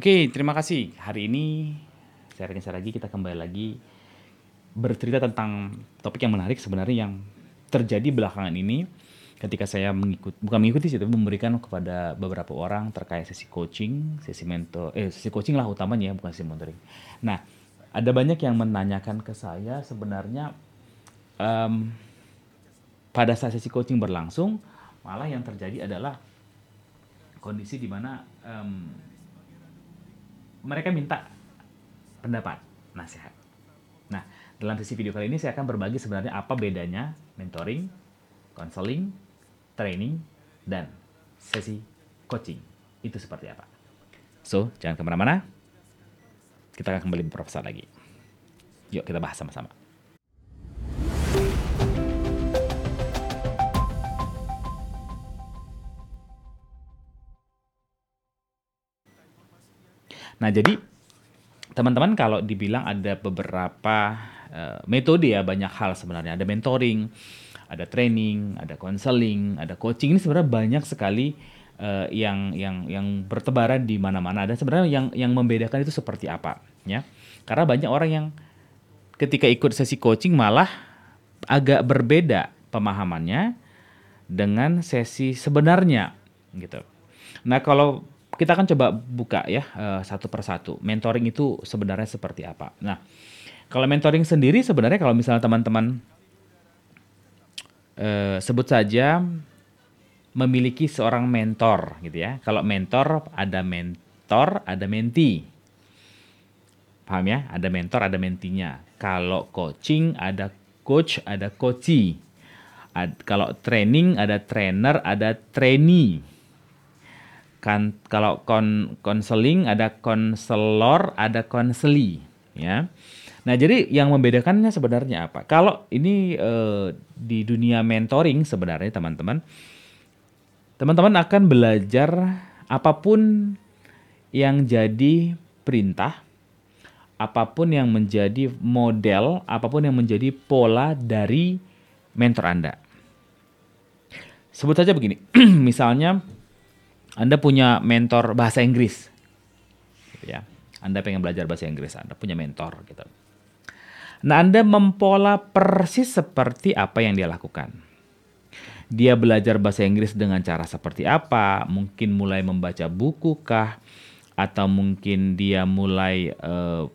Oke, terima kasih. Hari ini saya Rekan lagi kita kembali lagi bercerita tentang topik yang menarik sebenarnya yang terjadi belakangan ini ketika saya mengikut bukan mengikuti sih tapi memberikan kepada beberapa orang terkait sesi coaching, sesi mentor eh sesi coaching lah utamanya ya bukan sesi mentoring. Nah, ada banyak yang menanyakan ke saya sebenarnya um, pada saat sesi coaching berlangsung malah yang terjadi adalah kondisi di mana um, mereka minta pendapat, nasihat. Nah, dalam sesi video kali ini saya akan berbagi sebenarnya apa bedanya mentoring, counseling, training, dan sesi coaching. Itu seperti apa. So, jangan ke mana-mana. Kita akan kembali berprofesor lagi. Yuk kita bahas sama-sama. Nah, jadi teman-teman kalau dibilang ada beberapa uh, metode ya banyak hal sebenarnya. Ada mentoring, ada training, ada counseling, ada coaching. Ini sebenarnya banyak sekali uh, yang yang yang bertebaran di mana-mana. Dan sebenarnya yang yang membedakan itu seperti apa, ya? Karena banyak orang yang ketika ikut sesi coaching malah agak berbeda pemahamannya dengan sesi sebenarnya, gitu. Nah, kalau kita akan coba buka ya uh, satu persatu. Mentoring itu sebenarnya seperti apa? Nah, kalau mentoring sendiri sebenarnya kalau misalnya teman-teman uh, sebut saja memiliki seorang mentor gitu ya. Kalau mentor ada mentor, ada menti. Paham ya? Ada mentor, ada mentinya. Kalau coaching ada coach, ada coachee. Ad, kalau training ada trainer, ada trainee kan kalau kon konseling ada konselor, ada konseli, ya. Nah, jadi yang membedakannya sebenarnya apa? Kalau ini eh, di dunia mentoring sebenarnya teman-teman, teman-teman akan belajar apa pun yang jadi perintah, apa pun yang menjadi model, apa pun yang menjadi pola dari mentor Anda. Sebut saja begini, misalnya anda punya mentor bahasa Inggris, ya. Anda pengen belajar bahasa Inggris, Anda punya mentor, gitu. Nah, Anda mempola persis seperti apa yang dia lakukan. Dia belajar bahasa Inggris dengan cara seperti apa? Mungkin mulai membaca buku kah? Atau mungkin dia mulai uh,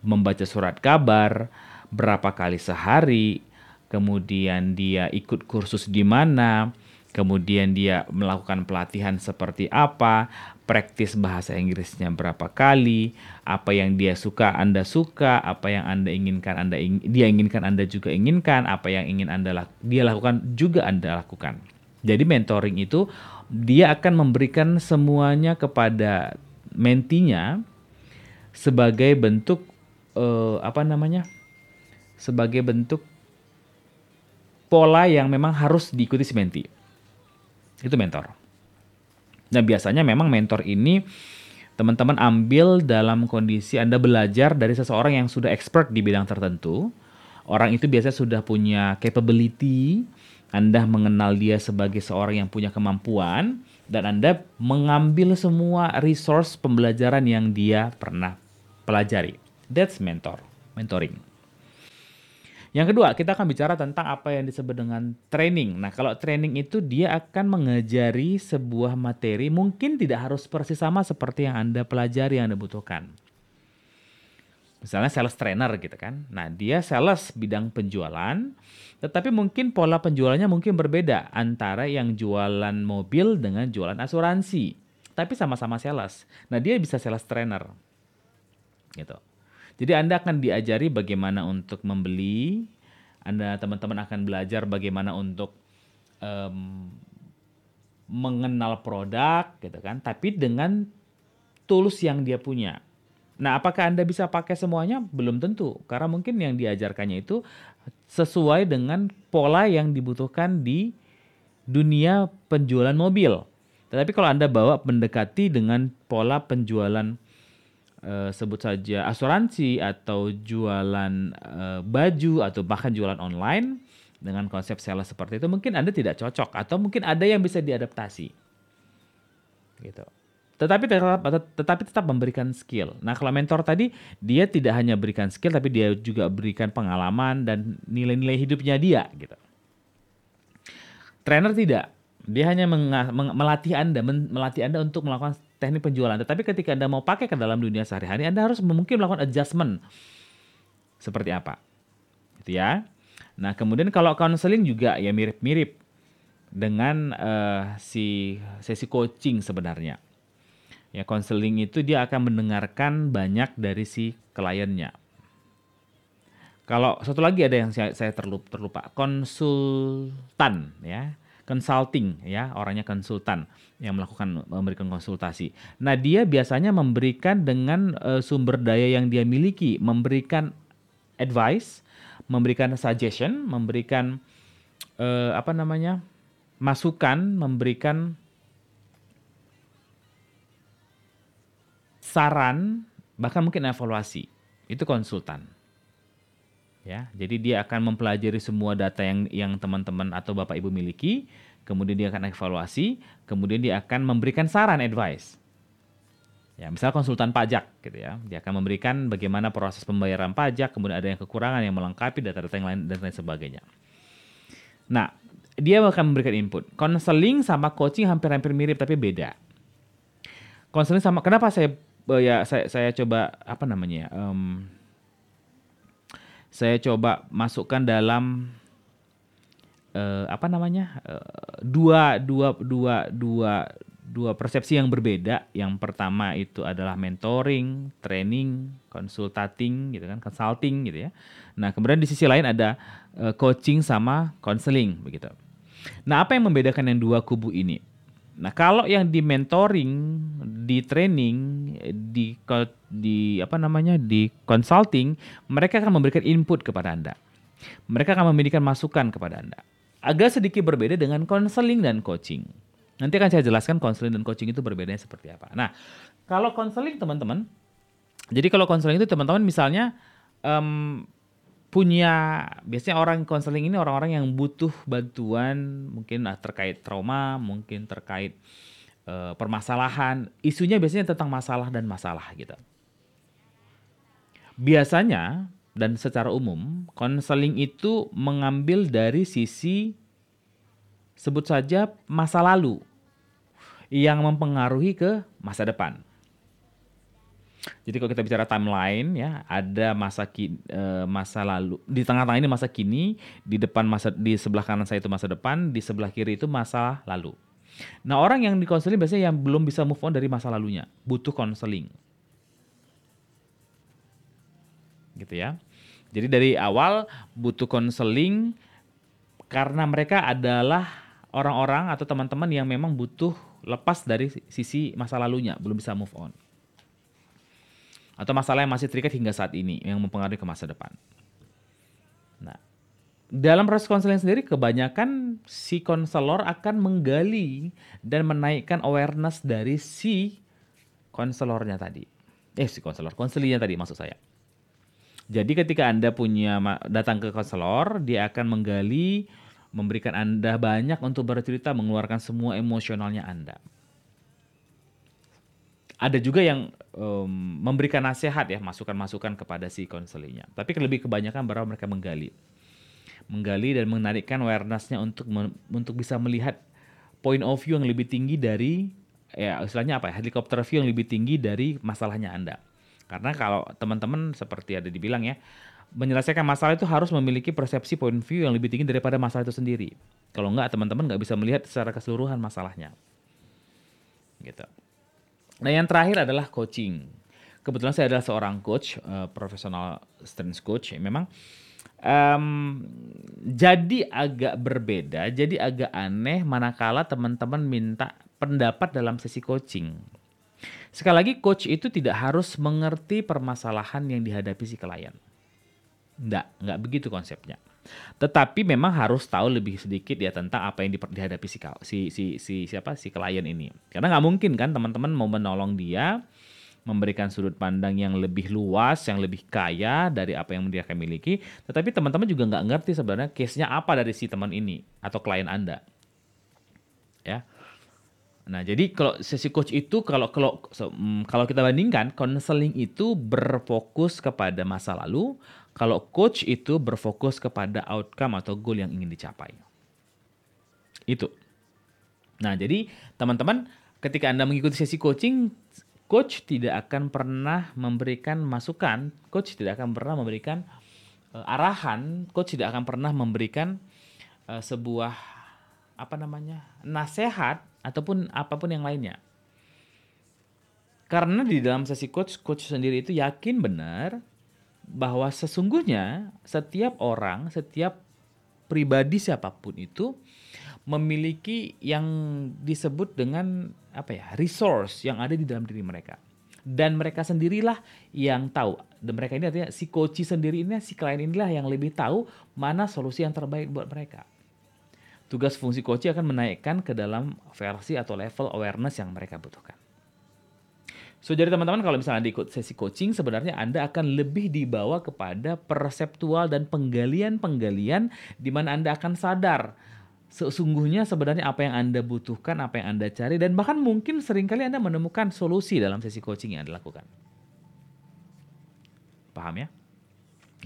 membaca surat kabar berapa kali sehari? Kemudian dia ikut kursus di mana? Kemudian dia melakukan pelatihan seperti apa, praktis bahasa Inggrisnya berapa kali, apa yang dia suka Anda suka, apa yang Anda inginkan Anda ing dia inginkan Anda juga inginkan, apa yang ingin Anda dia lakukan juga Anda lakukan. Jadi mentoring itu dia akan memberikan semuanya kepada mentinya sebagai bentuk uh, apa namanya? sebagai bentuk pola yang memang harus diikuti si menti. Itu mentor. Nah biasanya memang mentor ini teman-teman ambil dalam kondisi Anda belajar dari seseorang yang sudah expert di bidang tertentu. Orang itu biasanya sudah punya capability, Anda mengenal dia sebagai seorang yang punya kemampuan, dan Anda mengambil semua resource pembelajaran yang dia pernah pelajari. That's mentor, mentoring. Yang kedua, kita akan bicara tentang apa yang disebut dengan training. Nah, kalau training itu dia akan mengajari sebuah materi mungkin tidak harus persis sama seperti yang Anda pelajari yang Anda butuhkan. Misalnya sales trainer gitu kan. Nah, dia sales bidang penjualan, tetapi mungkin pola penjualannya mungkin berbeda antara yang jualan mobil dengan jualan asuransi. Tapi sama-sama sales. Nah, dia bisa sales trainer. Gitu. Jadi Anda akan diajari bagaimana untuk membeli, Anda teman-teman akan belajar bagaimana untuk um, mengenal produk, gitu kan? Tapi dengan tools yang dia punya. Nah, apakah Anda bisa pakai semuanya? Belum tentu, karena mungkin yang diajarkannya itu sesuai dengan pola yang dibutuhkan di dunia penjualan mobil. Tetapi kalau Anda bawa mendekati dengan pola penjualan uh, sebut saja asuransi atau jualan uh, baju atau bahkan jualan online dengan konsep sales seperti itu mungkin Anda tidak cocok atau mungkin ada yang bisa diadaptasi. Gitu. tetapi tetap tetapi tetap memberikan skill. Nah, kalau mentor tadi dia tidak hanya berikan skill tapi dia juga berikan pengalaman dan nilai-nilai hidupnya dia gitu. Trainer tidak. Dia hanya melatih Anda, melatih Anda untuk melakukan teknik penjualan. Tetapi ketika Anda mau pakai ke dalam dunia sehari-hari, Anda harus mungkin melakukan adjustment. Seperti apa? Gitu ya. Nah, kemudian kalau counseling juga ya mirip-mirip dengan uh, si sesi coaching sebenarnya. Ya, counseling itu dia akan mendengarkan banyak dari si kliennya. Kalau satu lagi ada yang saya, terlupa, terlupa, konsultan ya consulting ya, orangnya konsultan yang melakukan memberikan konsultasi. Nah, dia biasanya memberikan dengan uh, sumber daya yang dia miliki, memberikan advice, memberikan suggestion, memberikan uh, apa namanya? masukan, memberikan saran, bahkan mungkin evaluasi. Itu konsultan ya. Jadi dia akan mempelajari semua data yang yang teman-teman atau Bapak Ibu miliki, kemudian dia akan evaluasi, kemudian dia akan memberikan saran advice. Ya, misalnya konsultan pajak gitu ya. Dia akan memberikan bagaimana proses pembayaran pajak, kemudian ada yang kekurangan yang melengkapi data-data yang lain dan lain sebagainya. Nah, dia akan memberikan input. Konseling sama coaching hampir-hampir mirip tapi beda. Konseling sama kenapa saya ya saya saya coba apa namanya? Um, saya coba masukkan dalam uh, apa namanya uh, dua dua dua dua dua persepsi yang berbeda. Yang pertama itu adalah mentoring, training, consulting gitu kan, consulting gitu ya. Nah, kemudian di sisi lain ada uh, coaching sama counseling begitu. Nah, apa yang membedakan yang dua kubu ini? Nah, kalau yang di mentoring, di training, di di apa namanya? di consulting, mereka akan memberikan input kepada Anda. Mereka akan memberikan masukan kepada Anda. Agak sedikit berbeda dengan konseling dan coaching. Nanti akan saya jelaskan konseling dan coaching itu berbedanya seperti apa. Nah, kalau konseling teman-teman, jadi kalau konseling itu teman-teman misalnya um, punya biasanya orang konseling ini orang-orang yang butuh bantuan mungkin terkait trauma, mungkin terkait uh, permasalahan, isunya biasanya tentang masalah dan masalah gitu. Biasanya dan secara umum konseling itu mengambil dari sisi sebut saja masa lalu yang mempengaruhi ke masa depan. Jadi kalau kita bicara timeline ya, ada masa ki, uh, masa lalu. Di tengah-tengah ini masa kini, di depan masa di sebelah kanan saya itu masa depan, di sebelah kiri itu masa lalu. Nah, orang yang dikonseling biasanya yang belum bisa move on dari masa lalunya, butuh konseling. Gitu ya. Jadi dari awal butuh konseling karena mereka adalah orang-orang atau teman-teman yang memang butuh lepas dari sisi masa lalunya, belum bisa move on atau masalah yang masih terikat hingga saat ini yang mempengaruhi ke masa depan. Nah, dalam proses konseling sendiri kebanyakan si konselor akan menggali dan menaikkan awareness dari si konselornya tadi. Eh si konselor, konselinya tadi maksud saya. Jadi ketika Anda punya datang ke konselor, dia akan menggali, memberikan Anda banyak untuk bercerita, mengeluarkan semua emosionalnya Anda ada juga yang um, memberikan nasihat ya, masukan-masukan kepada si konselingnya. Tapi lebih kebanyakan bahwa mereka menggali, menggali dan menarikkan awarenessnya untuk untuk bisa melihat point of view yang lebih tinggi dari ya istilahnya apa ya helikopter view yang lebih tinggi dari masalahnya anda. Karena kalau teman-teman seperti ada dibilang ya, menyelesaikan masalah itu harus memiliki persepsi point view yang lebih tinggi daripada masalah itu sendiri. Kalau enggak, teman-teman nggak bisa melihat secara keseluruhan masalahnya. Gitu. Nah, yang terakhir adalah coaching. Kebetulan saya adalah seorang coach, uh, profesional strength coach. Memang um, jadi agak berbeda, jadi agak aneh manakala teman-teman minta pendapat dalam sesi coaching. Sekali lagi, coach itu tidak harus mengerti permasalahan yang dihadapi si klien. Enggak, enggak begitu konsepnya. Tetapi memang harus tahu lebih sedikit ya tentang apa yang dihadapi si si si, si siapa si klien ini. Karena nggak mungkin kan teman-teman mau menolong dia memberikan sudut pandang yang lebih luas, yang lebih kaya dari apa yang dia miliki, tetapi teman-teman juga nggak ngerti sebenarnya case-nya apa dari si teman ini atau klien Anda. Ya. Nah, jadi kalau sesi coach itu kalau kalau so, mm, kalau kita bandingkan, konseling itu berfokus kepada masa lalu, kalau coach itu berfokus kepada outcome atau goal yang ingin dicapai. Itu. Nah, jadi teman-teman ketika Anda mengikuti sesi coaching, coach tidak akan pernah memberikan masukan, coach tidak akan pernah memberikan uh, arahan, coach tidak akan pernah memberikan uh, sebuah apa namanya? nasihat ataupun apa pun yang lainnya. Karena di dalam sesi coach, coach sendiri itu yakin benar bahwa sesungguhnya setiap orang, setiap pribadi siapa pun itu memiliki yang disebut dengan apa ya resource yang ada di dalam diri mereka. Dan mereka sendirilah yang tahu. Dan mereka ini artinya si coach sendiri ini si klien inilah yang lebih tahu mana solusi yang terbaik buat mereka. Tugas fungsi coach akan menaikkan ke dalam versi atau level awareness yang mereka butuhkan. So jadi teman-teman kalau misalnya di sesi coaching sebenarnya Anda akan lebih dibawa kepada perseptual dan penggalian-penggalian di mana Anda akan sadar sesungguhnya sebenarnya apa yang Anda butuhkan, apa yang Anda cari dan bahkan mungkin sering kali Anda menemukan solusi dalam sesi coaching yang Anda lakukan. Paham ya?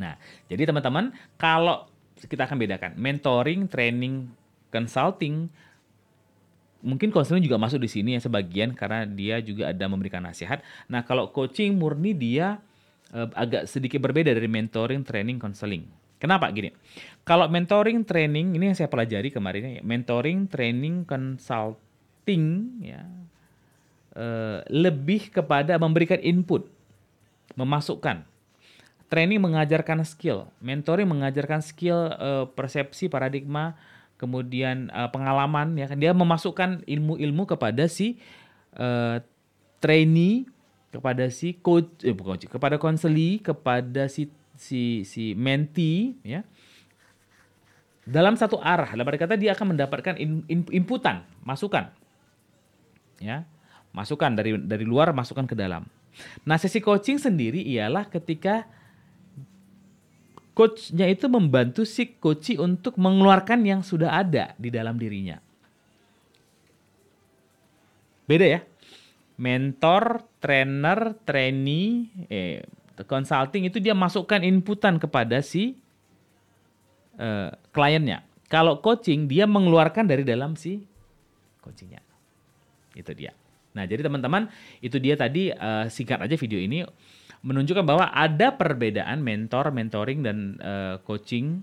Nah, jadi teman-teman kalau kita akan bedakan mentoring, training, consulting mungkin konseling juga masuk di sini ya sebagian karena dia juga ada memberikan nasihat. Nah, kalau coaching murni dia uh, agak sedikit berbeda dari mentoring, training, konseling. Kenapa gini? Kalau mentoring, training ini yang saya pelajari kemarin ya, mentoring, training, consulting ya uh, lebih kepada memberikan input, memasukkan. Training mengajarkan skill, mentoring mengajarkan skill uh, persepsi paradigma kemudian uh, pengalaman ya kan. Dia memasukkan ilmu-ilmu kepada si uh, trainee kepada si coach eh bukan coach kepada konseli kepada si si si mentee ya. Dalam satu arah dalam kata dia akan mendapatkan in, in, inputan masukan ya. Masukan dari dari luar masukan ke dalam. Nah sesi coaching sendiri ialah ketika coachnya itu membantu si coach untuk mengeluarkan yang sudah ada di dalam dirinya. Beda ya. Mentor, trainer, trainee, eh, consulting itu dia masukkan inputan kepada si uh, kliennya. Kalau coaching dia mengeluarkan dari dalam si coachingnya. Itu dia. Nah jadi teman-teman itu dia tadi uh, singkat aja video ini menunjukkan bahwa ada perbedaan mentor, mentoring dan uh, coaching,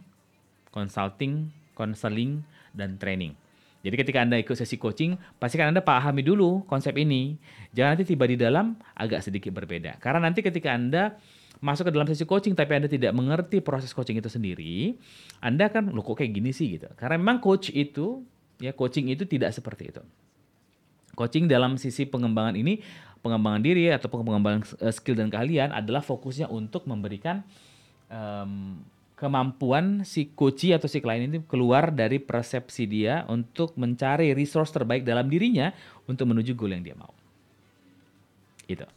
consulting, counseling dan training. Jadi ketika Anda ikut sesi coaching, pastikan Anda pahami dulu konsep ini. Jangan nanti tiba di dalam agak sedikit berbeda. Karena nanti ketika Anda masuk ke dalam sesi coaching tapi Anda tidak mengerti proses coaching itu sendiri, Anda kan loh kok kayak gini sih gitu. Karena memang coach itu ya coaching itu tidak seperti itu. Coaching dalam sisi pengembangan ini pengembangan diri atau pengembangan eh, skill dan keahlian adalah fokusnya untuk memberikan um, kemampuan si coach atau si klien ini keluar dari persepsi dia untuk mencari resource terbaik dalam dirinya untuk menuju goal yang dia mau. Itu.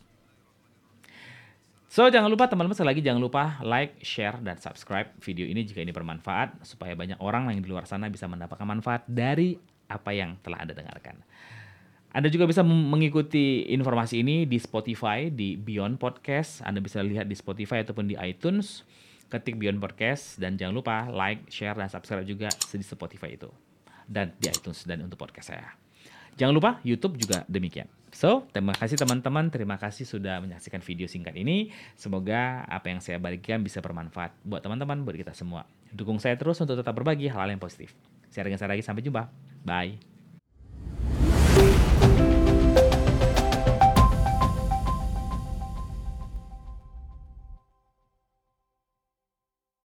So, jangan lupa teman-teman sekali lagi jangan lupa like, share, dan subscribe video ini jika ini bermanfaat supaya banyak orang yang di luar sana bisa mendapatkan manfaat dari apa yang telah Anda dengarkan. Anda juga bisa mengikuti informasi ini di Spotify, di Beyond Podcast. Anda bisa lihat di Spotify ataupun di iTunes. Ketik Beyond Podcast dan jangan lupa like, share, dan subscribe juga di Spotify itu. Dan di iTunes dan untuk podcast saya. Jangan lupa YouTube juga demikian. So, terima kasih teman-teman. Terima kasih sudah menyaksikan video singkat ini. Semoga apa yang saya bagikan bisa bermanfaat buat teman-teman, buat kita semua. Dukung saya terus untuk tetap berbagi hal-hal yang positif. Saya dengan saya lagi. Sampai jumpa. Bye.